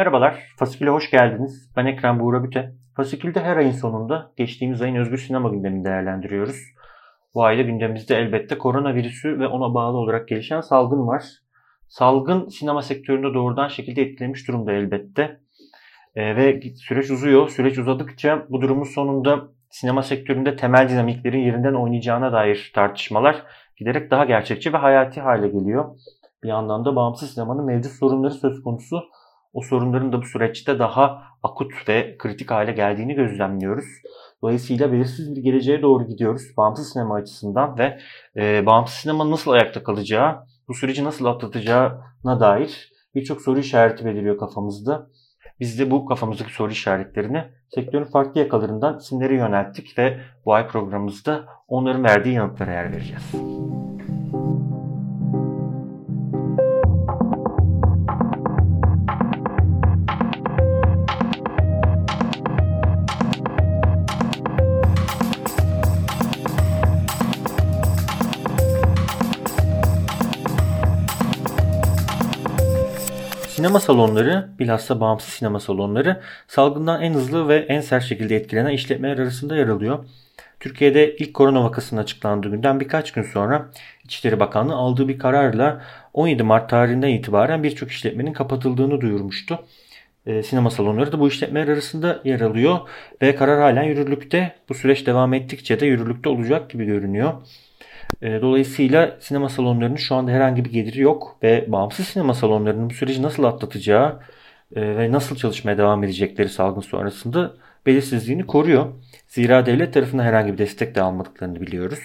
Merhabalar, Fasikül'e hoş geldiniz. Ben Ekrem Buğra Büte. Fasikül'de her ayın sonunda geçtiğimiz ayın özgür sinema gündemini değerlendiriyoruz. Bu ayda gündemimizde elbette koronavirüsü ve ona bağlı olarak gelişen salgın var. Salgın sinema sektöründe doğrudan şekilde etkilemiş durumda elbette. E, ve süreç uzuyor. Süreç uzadıkça bu durumun sonunda sinema sektöründe temel dinamiklerin yerinden oynayacağına dair tartışmalar giderek daha gerçekçi ve hayati hale geliyor. Bir yandan da bağımsız sinemanın mevcut sorunları söz konusu. O sorunların da bu süreçte daha akut ve kritik hale geldiğini gözlemliyoruz. Dolayısıyla belirsiz bir geleceğe doğru gidiyoruz bağımsız sinema açısından ve e, bağımsız sinema nasıl ayakta kalacağı, bu süreci nasıl atlatacağına dair birçok soru işareti beliriyor kafamızda. Biz de bu kafamızdaki soru işaretlerini sektörün farklı yakalarından isimlere yönelttik ve bu ay programımızda onların verdiği yanıtlara yer vereceğiz. Sinema salonları, bilhassa bağımsız sinema salonları salgından en hızlı ve en sert şekilde etkilenen işletmeler arasında yer alıyor. Türkiye'de ilk korona vakasının açıklandığı günden birkaç gün sonra İçişleri Bakanlığı aldığı bir kararla 17 Mart tarihinden itibaren birçok işletmenin kapatıldığını duyurmuştu. E, sinema salonları da bu işletmeler arasında yer alıyor ve karar halen yürürlükte. Bu süreç devam ettikçe de yürürlükte olacak gibi görünüyor. E, dolayısıyla sinema salonlarının şu anda herhangi bir geliri yok ve bağımsız sinema salonlarının bu süreci nasıl atlatacağı e, ve nasıl çalışmaya devam edecekleri salgın sonrasında belirsizliğini koruyor. Zira devlet tarafından herhangi bir destek de almadıklarını biliyoruz.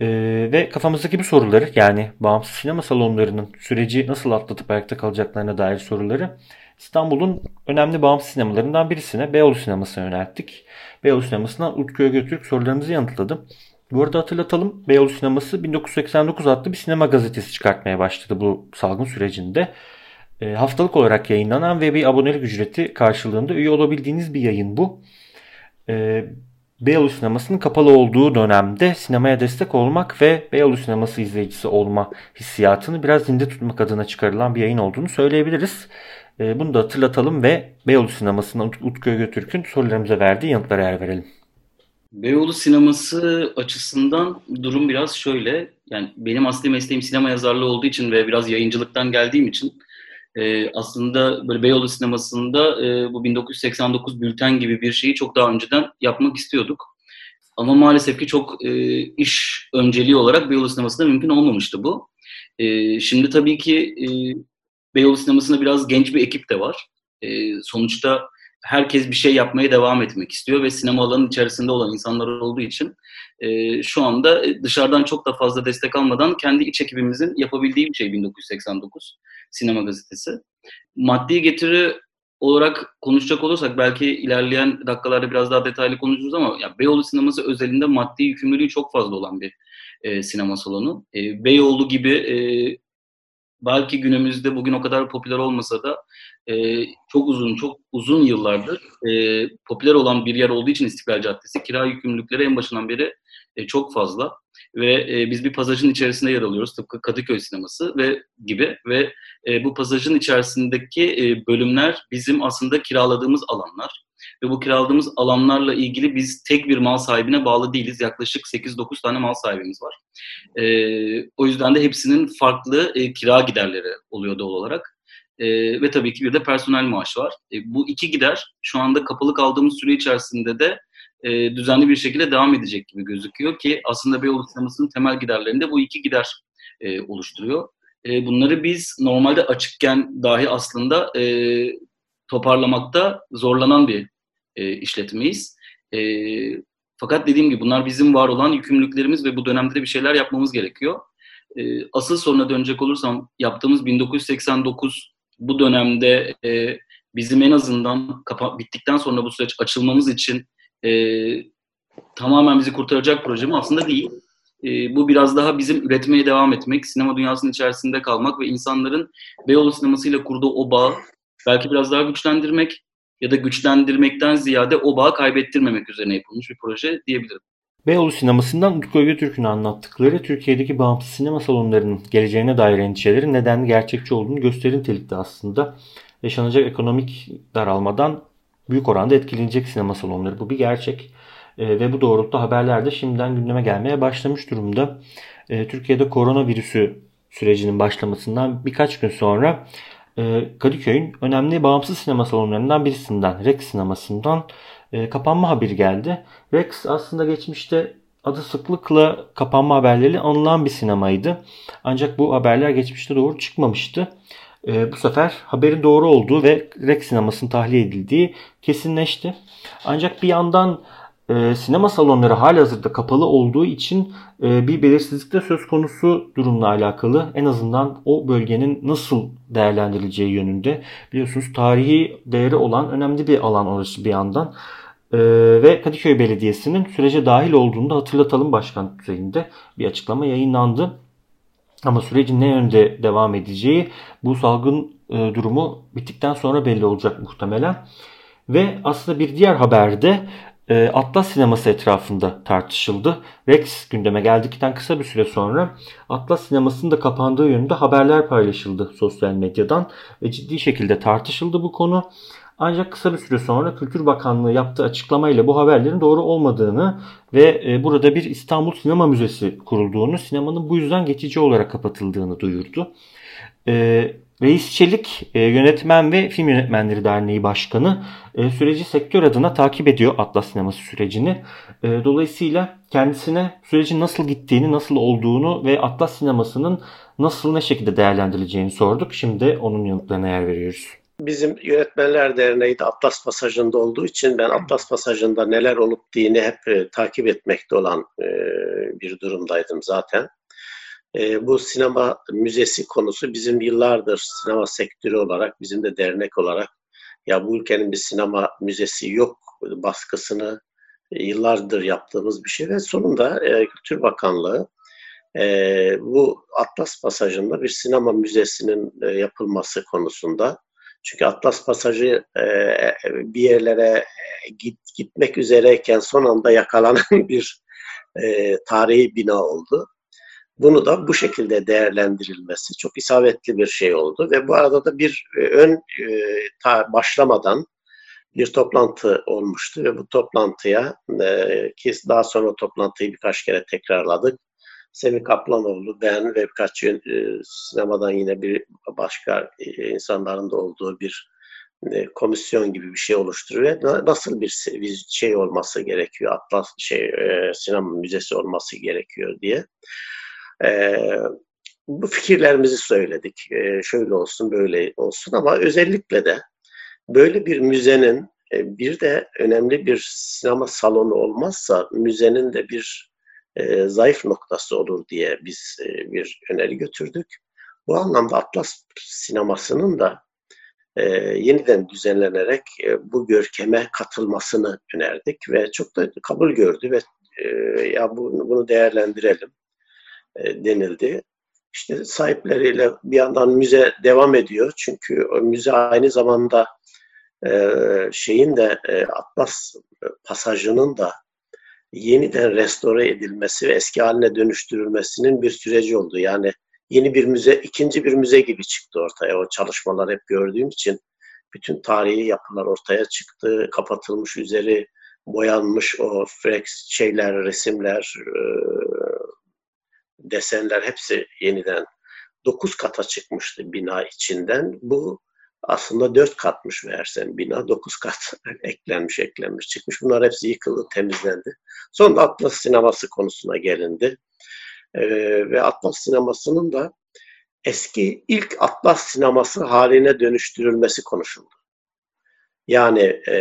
Ee, ve kafamızdaki bu soruları yani bağımsız sinema salonlarının süreci nasıl atlatıp ayakta kalacaklarına dair soruları İstanbul'un önemli bağımsız sinemalarından birisine Beyoğlu Sineması'na yönelttik. Beyoğlu Sineması'ndan Utku Ögötürk sorularımızı yanıtladı. Bu arada hatırlatalım Beyoğlu Sineması 1989 adlı bir sinema gazetesi çıkartmaya başladı bu salgın sürecinde. E, haftalık olarak yayınlanan ve bir abonelik ücreti karşılığında üye olabildiğiniz bir yayın bu. E, Beyoğlu Sineması'nın kapalı olduğu dönemde sinemaya destek olmak ve Beyoğlu Sineması izleyicisi olma hissiyatını biraz zinde tutmak adına çıkarılan bir yayın olduğunu söyleyebiliriz. E, bunu da hatırlatalım ve Beyoğlu Sineması'ndan Utku Götürk'ün sorularımıza verdiği yanıtlara yer verelim. Beyoğlu sineması açısından durum biraz şöyle. Yani benim asli mesleğim sinema yazarlığı olduğu için ve biraz yayıncılıktan geldiğim için e, aslında böyle Beyoğlu sinemasında e, bu 1989 bülten gibi bir şeyi çok daha önceden yapmak istiyorduk. Ama maalesef ki çok e, iş önceliği olarak Beyoğlu sinemasında mümkün olmamıştı bu. E, şimdi tabii ki e, Beyoğlu sinemasında biraz genç bir ekip de var. E, sonuçta herkes bir şey yapmaya devam etmek istiyor ve sinema alanının içerisinde olan insanlar olduğu için e, şu anda dışarıdan çok da fazla destek almadan kendi iç ekibimizin yapabildiği bir şey 1989 Sinema Gazetesi. Maddi getiri olarak konuşacak olursak belki ilerleyen dakikalarda biraz daha detaylı konuşuruz ama ya Beyoğlu sineması özelinde maddi yükümlülüğü çok fazla olan bir e, sinema salonu. E, Beyoğlu gibi e, belki günümüzde bugün o kadar popüler olmasa da e, çok uzun çok uzun yıllardır e, popüler olan bir yer olduğu için İstiklal Caddesi kira yükümlülükleri en başından beri e, çok fazla. Ve e, biz bir pasajın içerisinde yer alıyoruz tıpkı Kadıköy sineması ve gibi. Ve e, bu pasajın içerisindeki e, bölümler bizim aslında kiraladığımız alanlar ve bu kiraladığımız alanlarla ilgili biz tek bir mal sahibine bağlı değiliz. Yaklaşık 8-9 tane mal sahibimiz var. E, o yüzden de hepsinin farklı e, kira giderleri oluyor doğal olarak. E, ve tabii ki bir de personel maaşı var. E, bu iki gider şu anda kapalı kaldığımız süre içerisinde de e, düzenli bir şekilde devam edecek gibi gözüküyor ki aslında Beyoğlu sinemasının temel giderlerinde bu iki gider e, oluşturuyor. E, bunları biz normalde açıkken dahi aslında e, toparlamakta zorlanan bir e, işletmeyiz. E, fakat dediğim gibi bunlar bizim var olan yükümlülüklerimiz ve bu dönemde de bir şeyler yapmamız gerekiyor. E, asıl soruna dönecek olursam yaptığımız 1989 bu dönemde e, bizim en azından kapa- bittikten sonra bu süreç açılmamız için e, tamamen bizi kurtaracak proje mi? Aslında değil. E, bu biraz daha bizim üretmeye devam etmek, sinema dünyasının içerisinde kalmak ve insanların Beyoğlu sinemasıyla kurduğu o bağı belki biraz daha güçlendirmek ya da güçlendirmekten ziyade o bağı kaybettirmemek üzerine yapılmış bir proje diyebilirim. Beyoğlu sinemasından Utku Götürk'ün anlattıkları Türkiye'deki bağımsız sinema salonlarının geleceğine dair endişelerin neden gerçekçi olduğunu gösterir nitelikte aslında. Yaşanacak ekonomik daralmadan büyük oranda etkilenecek sinema salonları. Bu bir gerçek. E, ve bu doğrultuda haberler de şimdiden gündeme gelmeye başlamış durumda. E, Türkiye'de koronavirüsü sürecinin başlamasından birkaç gün sonra Kadıköy'ün önemli bağımsız sinema salonlarından birisinden, Rex sinemasından e, kapanma haberi geldi. Rex aslında geçmişte adı sıklıkla kapanma haberleri anılan bir sinemaydı. Ancak bu haberler geçmişte doğru çıkmamıştı. E, bu sefer haberin doğru olduğu ve Rex sinemasının tahliye edildiği kesinleşti. Ancak bir yandan e, sinema salonları halihazırda kapalı olduğu için e, bir belirsizlik de söz konusu durumla alakalı. En azından o bölgenin nasıl değerlendirileceği yönünde. Biliyorsunuz tarihi değeri olan önemli bir alan orası bir yandan. E, ve Kadıköy Belediyesi'nin sürece dahil olduğunu da hatırlatalım başkan düzeyinde bir açıklama yayınlandı. Ama sürecin ne yönde devam edeceği bu salgın e, durumu bittikten sonra belli olacak muhtemelen. Ve aslında bir diğer haberde e, Atlas sineması etrafında tartışıldı. Rex gündeme geldikten kısa bir süre sonra Atlas sinemasının da kapandığı yönünde haberler paylaşıldı sosyal medyadan ve ciddi şekilde tartışıldı bu konu. Ancak kısa bir süre sonra Kültür Bakanlığı yaptığı açıklamayla bu haberlerin doğru olmadığını ve e, burada bir İstanbul Sinema Müzesi kurulduğunu, sinemanın bu yüzden geçici olarak kapatıldığını duyurdu. Reis Çelik e, Yönetmen ve Film Yönetmenleri Derneği Başkanı e, süreci sektör adına takip ediyor Atlas Sineması sürecini. E, dolayısıyla kendisine sürecin nasıl gittiğini, nasıl olduğunu ve Atlas Sineması'nın nasıl ne şekilde değerlendirileceğini sorduk. Şimdi onun yanıtlarına yer veriyoruz. Bizim Yönetmenler Derneği de Atlas Pasajı'nda olduğu için ben Atlas Pasajı'nda neler olup dini hep e, takip etmekte olan e, bir durumdaydım zaten. E, bu sinema müzesi konusu bizim yıllardır sinema sektörü olarak, bizim de dernek olarak ya bu ülkenin bir sinema müzesi yok baskısını e, yıllardır yaptığımız bir şey ve sonunda e, Kültür Bakanlığı e, bu Atlas Pasajı'nda bir sinema müzesinin e, yapılması konusunda çünkü Atlas Pasajı e, bir yerlere git, gitmek üzereyken son anda yakalanan bir e, tarihi bina oldu. Bunu da bu şekilde değerlendirilmesi çok isabetli bir şey oldu ve bu arada da bir e, ön e, ta başlamadan bir toplantı olmuştu ve bu toplantıya e, ki daha sonra toplantıyı birkaç kere tekrarladık. Semih Kaplanoğlu, ben ve birkaç e, sinemadan yine bir başka insanların da olduğu bir komisyon gibi bir şey oluşturuyor. Nasıl bir, şey olması gerekiyor, Atlas şey sinema müzesi olması gerekiyor diye. E, bu fikirlerimizi söyledik. E, şöyle olsun, böyle olsun ama özellikle de böyle bir müzenin e, bir de önemli bir sinema salonu olmazsa müzenin de bir e, zayıf noktası olur diye biz e, bir öneri götürdük. Bu anlamda Atlas sinemasının da e, yeniden düzenlenerek e, bu görkeme katılmasını önerdik ve çok da kabul gördü ve e, ya bunu, bunu değerlendirelim e, denildi. İşte sahipleriyle bir yandan müze devam ediyor. Çünkü o müze aynı zamanda e, şeyin de e, Atlas pasajının da yeniden restore edilmesi ve eski haline dönüştürülmesinin bir süreci oldu. Yani yeni bir müze, ikinci bir müze gibi çıktı ortaya. O çalışmalar hep gördüğüm için bütün tarihi yapılar ortaya çıktı. Kapatılmış üzeri boyanmış o frex şeyler, resimler, desenler hepsi yeniden 9 kata çıkmıştı bina içinden. Bu aslında 4 katmış meğersem bina. 9 kat eklenmiş eklenmiş çıkmış. Bunlar hepsi yıkıldı, temizlendi. Sonra Atlas sineması konusuna gelindi. Ee, ve Atlas sinemasının da eski ilk Atlas sineması haline dönüştürülmesi konuşuldu. Yani e,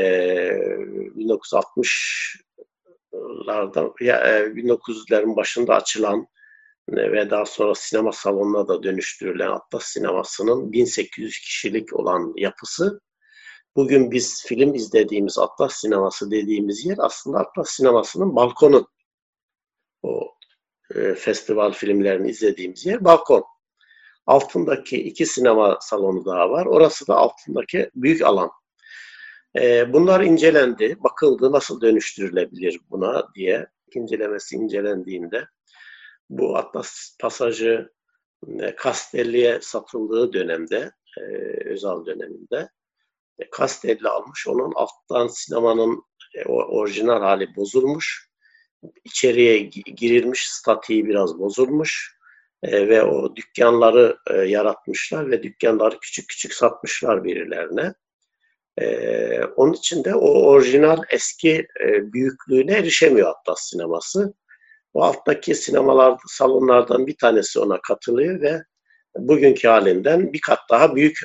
1960'larda ya, e, 1900'lerin başında açılan ve daha sonra sinema salonuna da dönüştürülen Atlas Sineması'nın 1800 kişilik olan yapısı bugün biz film izlediğimiz Atlas Sineması dediğimiz yer aslında Atlas Sineması'nın balkonu. O e, festival filmlerini izlediğimiz yer balkon. Altındaki iki sinema salonu daha var. Orası da altındaki büyük alan. E, bunlar incelendi, bakıldı nasıl dönüştürülebilir buna diye incelemesi incelendiğinde bu Atlas pasajı e, Castelli'ye satıldığı dönemde, e, Özal döneminde e, Castelli almış. Onun alttan sinemanın e, orijinal hali bozulmuş. İçeriye girilmiş, statiği biraz bozulmuş e, ve o dükkanları e, yaratmışlar ve dükkanları küçük küçük satmışlar birilerine. Onun için de o orijinal eski büyüklüğüne erişemiyor Atlas sineması. O alttaki sinemalar, salonlardan bir tanesi ona katılıyor ve bugünkü halinden bir kat daha büyük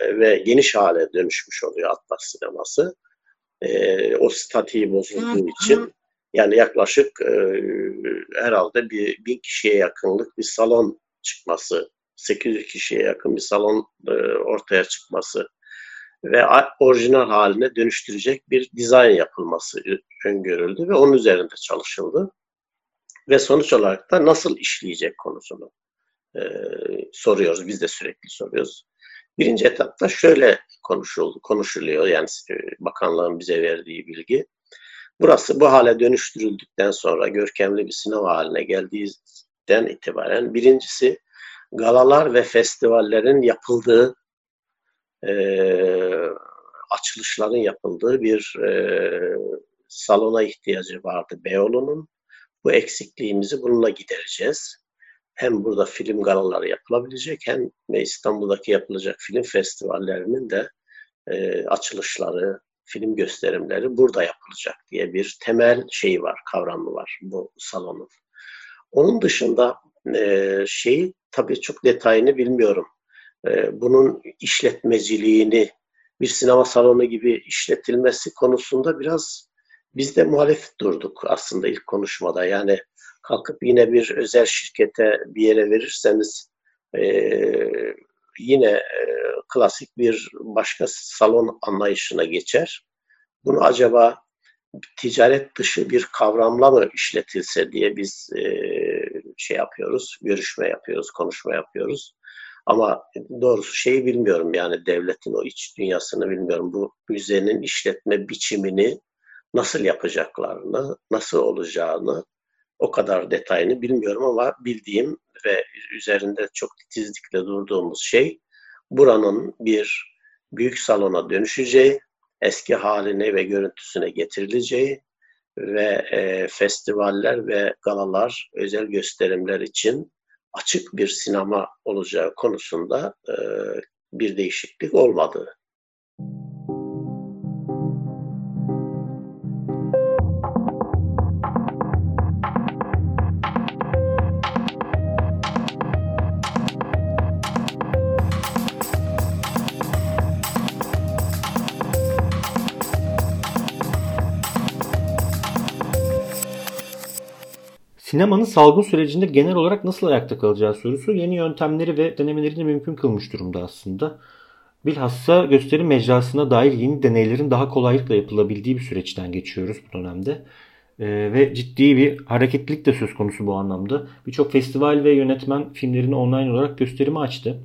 e, ve geniş hale dönüşmüş oluyor Atlas sineması. E, o statiği bozulduğu için yani yaklaşık e, herhalde bir bin kişiye yakınlık bir salon çıkması, 800 kişiye yakın bir salon e, ortaya çıkması ve orijinal haline dönüştürecek bir dizayn yapılması öngörüldü ve onun üzerinde çalışıldı. Ve sonuç olarak da nasıl işleyecek konusunu e, soruyoruz. Biz de sürekli soruyoruz. Birinci etapta şöyle konuşuldu, konuşuluyor yani e, bakanlığın bize verdiği bilgi. Burası bu hale dönüştürüldükten sonra görkemli bir sinema haline geldiğinden itibaren birincisi galalar ve festivallerin yapıldığı e, açılışların yapıldığı bir e, salona ihtiyacı vardı Beyoğlu'nun. Bu eksikliğimizi bununla gidereceğiz. Hem burada film galaları yapılabilecek hem de İstanbul'daki yapılacak film festivallerinin de e, açılışları, film gösterimleri burada yapılacak diye bir temel şey var, kavramı var bu salonun. Onun dışında e, şeyi tabii çok detayını bilmiyorum. E, bunun işletmeciliğini bir sinema salonu gibi işletilmesi konusunda biraz biz de muhalif durduk aslında ilk konuşmada. Yani kalkıp yine bir özel şirkete bir yere verirseniz e, yine e, klasik bir başka salon anlayışına geçer. Bunu acaba ticaret dışı bir kavramla mı işletilse diye biz e, şey yapıyoruz, görüşme yapıyoruz, konuşma yapıyoruz. Ama doğrusu şeyi bilmiyorum yani devletin o iç dünyasını bilmiyorum. Bu müzenin işletme biçimini nasıl yapacaklarını, nasıl olacağını o kadar detayını bilmiyorum ama bildiğim ve üzerinde çok titizlikle durduğumuz şey buranın bir büyük salona dönüşeceği, eski haline ve görüntüsüne getirileceği ve e, festivaller ve galalar, özel gösterimler için açık bir sinema olacağı konusunda e, bir değişiklik olmadığı. Sinemanın salgın sürecinde genel olarak nasıl ayakta kalacağı sorusu yeni yöntemleri ve denemelerini mümkün kılmış durumda aslında. Bilhassa gösteri mecrasına dair yeni deneylerin daha kolaylıkla yapılabildiği bir süreçten geçiyoruz bu dönemde. Ee, ve ciddi bir hareketlilik de söz konusu bu anlamda. Birçok festival ve yönetmen filmlerini online olarak gösterime açtı.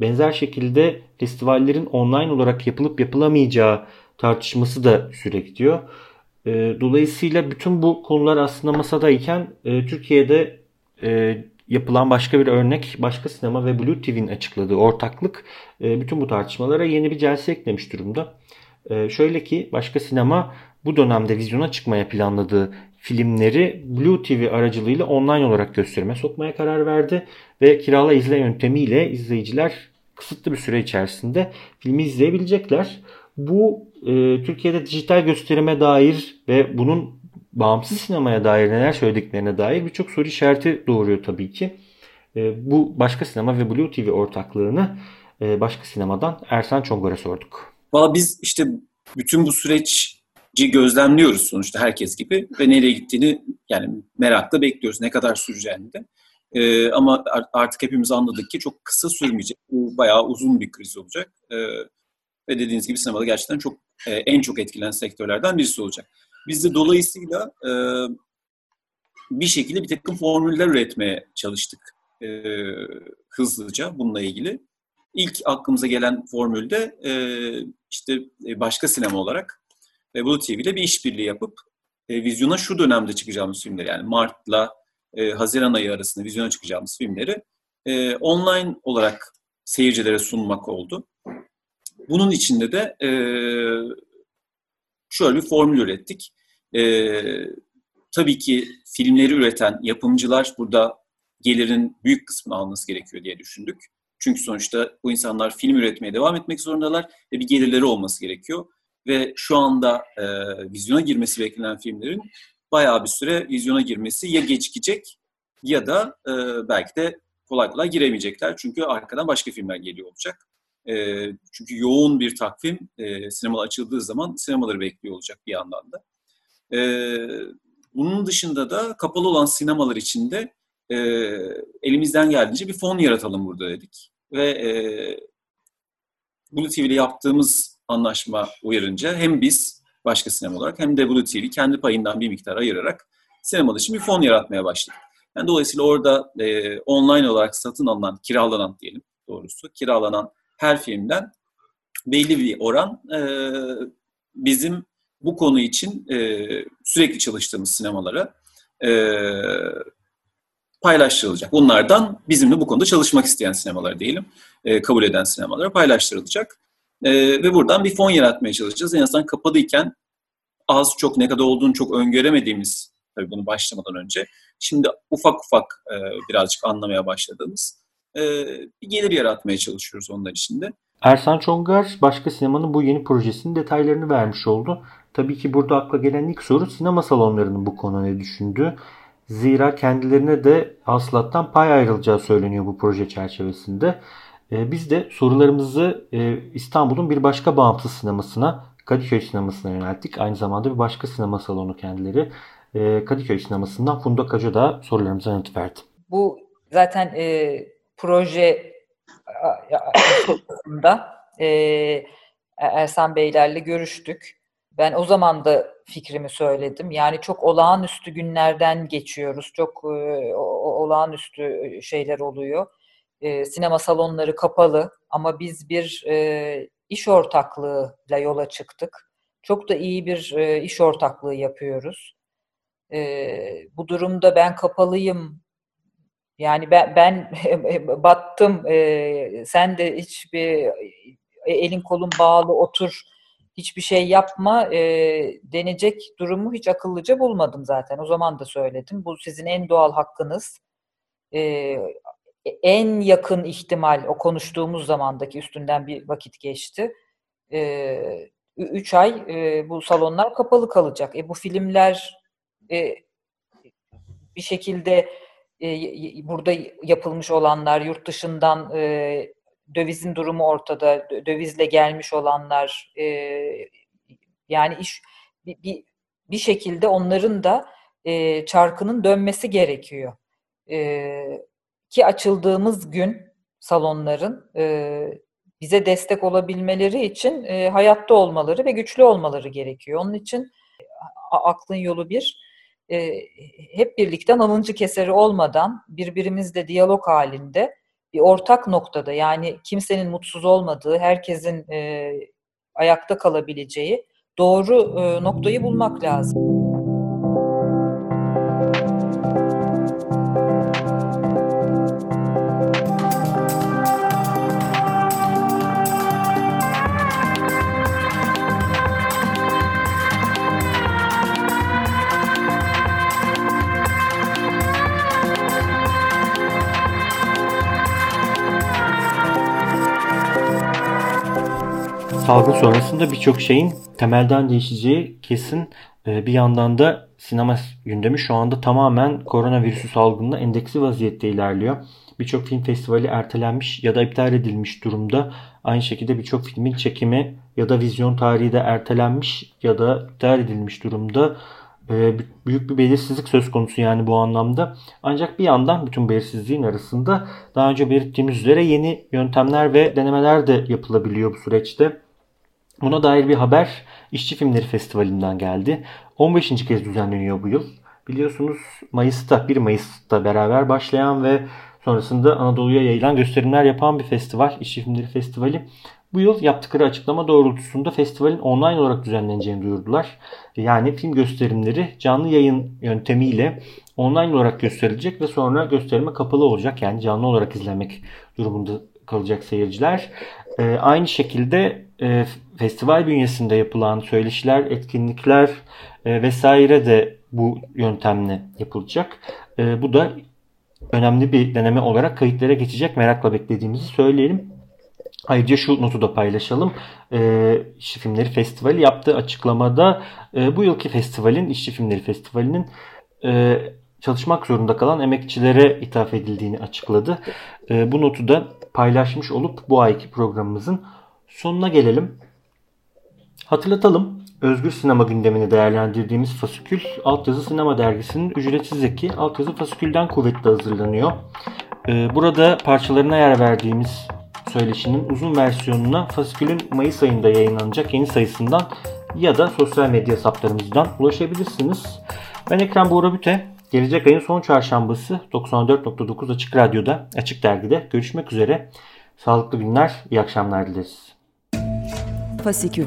Benzer şekilde festivallerin online olarak yapılıp yapılamayacağı tartışması da sürekli diyor. E, dolayısıyla bütün bu konular aslında masadayken e, Türkiye'de e, yapılan başka bir örnek, başka sinema ve Blue TV'nin açıkladığı ortaklık e, bütün bu tartışmalara yeni bir celse eklemiş durumda. E, şöyle ki başka sinema bu dönemde vizyona çıkmaya planladığı filmleri Blue TV aracılığıyla online olarak gösterime sokmaya karar verdi ve kirala izle yöntemiyle izleyiciler kısıtlı bir süre içerisinde filmi izleyebilecekler. Bu e, Türkiye'de dijital gösterime dair ve bunun bağımsız sinemaya dair neler söylediklerine dair birçok soru işareti doğuruyor tabii ki. E, bu başka sinema ve Blue TV ortaklığını e, başka sinemadan Ersan Çongor'a sorduk. Valla biz işte bütün bu süreci gözlemliyoruz sonuçta herkes gibi ve nereye gittiğini yani merakla bekliyoruz ne kadar süreceğini de. E, ama artık hepimiz anladık ki çok kısa sürmeyecek. Bu bayağı uzun bir kriz olacak. E, ve dediğiniz gibi sinemada gerçekten çok e, en çok etkilenen sektörlerden birisi olacak. Biz de dolayısıyla e, bir şekilde bir takım formüller üretmeye çalıştık e, hızlıca bununla ilgili. İlk aklımıza gelen formülde e, işte e, başka sinema olarak e, Blue TV ile bir işbirliği yapıp e, vizyona şu dönemde çıkacağımız filmleri yani Mart'la e, Haziran ayı arasında vizyona çıkacağımız filmleri e, online olarak seyircilere sunmak oldu. Bunun içinde de e, şöyle bir formül ürettik. E, tabii ki filmleri üreten yapımcılar burada gelirin büyük kısmını alması gerekiyor diye düşündük. Çünkü sonuçta bu insanlar film üretmeye devam etmek zorundalar ve bir gelirleri olması gerekiyor. Ve şu anda e, vizyona girmesi beklenen filmlerin bayağı bir süre vizyona girmesi ya gecikecek ya da e, belki de kolay kolay giremeyecekler. Çünkü arkadan başka filmler geliyor olacak. E, çünkü yoğun bir takvim e, sinema açıldığı zaman sinemaları bekliyor olacak bir yandan da. E, bunun dışında da kapalı olan sinemalar içinde e, elimizden geldiğince bir fon yaratalım burada dedik. Ve e, Blue TV ile yaptığımız anlaşma uyarınca hem biz başka sinema olarak hem de Blue TV kendi payından bir miktar ayırarak sinemalar için bir fon yaratmaya başladık. Yani dolayısıyla orada e, online olarak satın alınan, kiralanan diyelim doğrusu, kiralanan her filmden belli bir oran e, bizim bu konu için e, sürekli çalıştığımız sinemalara e, paylaştırılacak. Bunlardan bizimle bu konuda çalışmak isteyen sinemalar diyelim, e, kabul eden sinemalara paylaştırılacak. E, ve buradan bir fon yaratmaya çalışacağız. En azından kapalıyken az çok ne kadar olduğunu çok öngöremediğimiz, tabii bunu başlamadan önce, şimdi ufak ufak e, birazcık anlamaya başladığımız bir gelir yaratmaya çalışıyoruz onlar içinde. Ersan Çongar başka sinemanın bu yeni projesinin detaylarını vermiş oldu. Tabii ki burada akla gelen ilk soru sinema salonlarının bu konu ne düşündüğü. Zira kendilerine de hasılattan pay ayrılacağı söyleniyor bu proje çerçevesinde. Ee, biz de sorularımızı e, İstanbul'un bir başka bağımsız sinemasına, Kadıköy sinemasına yönelttik. Aynı zamanda bir başka sinema salonu kendileri. Ee, Kadıköy sinemasından Funda Kaca da sorularımıza yanıt verdi. Bu zaten e, proje da e, Ersan Beylerle görüştük. Ben o zaman da fikrimi söyledim. Yani çok olağanüstü günlerden geçiyoruz. Çok e, olağanüstü şeyler oluyor. E, sinema salonları kapalı ama biz bir e, iş ortaklığıyla yola çıktık. Çok da iyi bir e, iş ortaklığı yapıyoruz. E, bu durumda ben kapalıyım. Yani ben, ben battım. E, sen de hiçbir e, elin kolun bağlı otur hiçbir şey yapma e, denecek durumu hiç akıllıca bulmadım zaten. O zaman da söyledim. Bu sizin en doğal hakkınız. E, en yakın ihtimal o konuştuğumuz zamandaki üstünden bir vakit geçti. E, üç ay e, bu salonlar kapalı kalacak. E, bu filmler e, bir şekilde burada yapılmış olanlar yurt dışından e, dövizin durumu ortada, dövizle gelmiş olanlar e, yani iş bir, bir, şekilde onların da e, çarkının dönmesi gerekiyor. E, ki açıldığımız gün salonların e, bize destek olabilmeleri için e, hayatta olmaları ve güçlü olmaları gerekiyor. Onun için aklın yolu bir, e, hep birlikte nalıncı keseri olmadan birbirimizle diyalog halinde bir ortak noktada yani kimsenin mutsuz olmadığı, herkesin e, ayakta kalabileceği doğru e, noktayı bulmak lazım. Salgın sonrasında birçok şeyin temelden değişeceği kesin. Ee, bir yandan da sinema gündemi şu anda tamamen koronavirüsü salgınına endeksi vaziyette ilerliyor. Birçok film festivali ertelenmiş ya da iptal edilmiş durumda. Aynı şekilde birçok filmin çekimi ya da vizyon tarihi de ertelenmiş ya da iptal edilmiş durumda. e, büyük bir belirsizlik söz konusu yani bu anlamda. Ancak bir yandan bütün belirsizliğin arasında daha önce belirttiğimiz üzere yeni yöntemler ve denemeler de yapılabiliyor bu süreçte. Buna dair bir haber İşçi Filmleri Festivali'nden geldi. 15. kez düzenleniyor bu yıl. Biliyorsunuz Mayıs'ta 1 Mayıs'ta beraber başlayan ve sonrasında Anadolu'ya yayılan gösterimler yapan bir festival. İşçi Filmleri Festivali. Bu yıl yaptıkları açıklama doğrultusunda festivalin online olarak düzenleneceğini duyurdular. Yani film gösterimleri canlı yayın yöntemiyle online olarak gösterilecek ve sonra gösterime kapalı olacak. Yani canlı olarak izlemek durumunda kalacak seyirciler. Ee, aynı şekilde e, festival bünyesinde yapılan söyleşiler, etkinlikler e, vesaire de bu yöntemle yapılacak. E, bu da önemli bir deneme olarak kayıtlara geçecek. Merakla beklediğimizi söyleyelim. Ayrıca şu notu da paylaşalım. E, İşçi Filmleri Festivali yaptığı açıklamada e, bu yılki festivalin, İşçi Filmleri Festivali'nin e, çalışmak zorunda kalan emekçilere ithaf edildiğini açıkladı. E, bu notu da paylaşmış olup bu ayki programımızın sonuna gelelim. Hatırlatalım. Özgür sinema gündemini değerlendirdiğimiz Fasikül, Altyazı Sinema Dergisi'nin ücretsiz eki Altyazı Fasikül'den kuvvetli hazırlanıyor. Ee, burada parçalarına yer verdiğimiz söyleşinin uzun versiyonuna Fasikül'ün Mayıs ayında yayınlanacak yeni sayısından ya da sosyal medya hesaplarımızdan ulaşabilirsiniz. Ben Ekrem Buğra Büte. Gelecek ayın son çarşambası 94.9 Açık Radyo'da, Açık Dergi'de görüşmek üzere. Sağlıklı günler, iyi akşamlar dileriz. Fasikül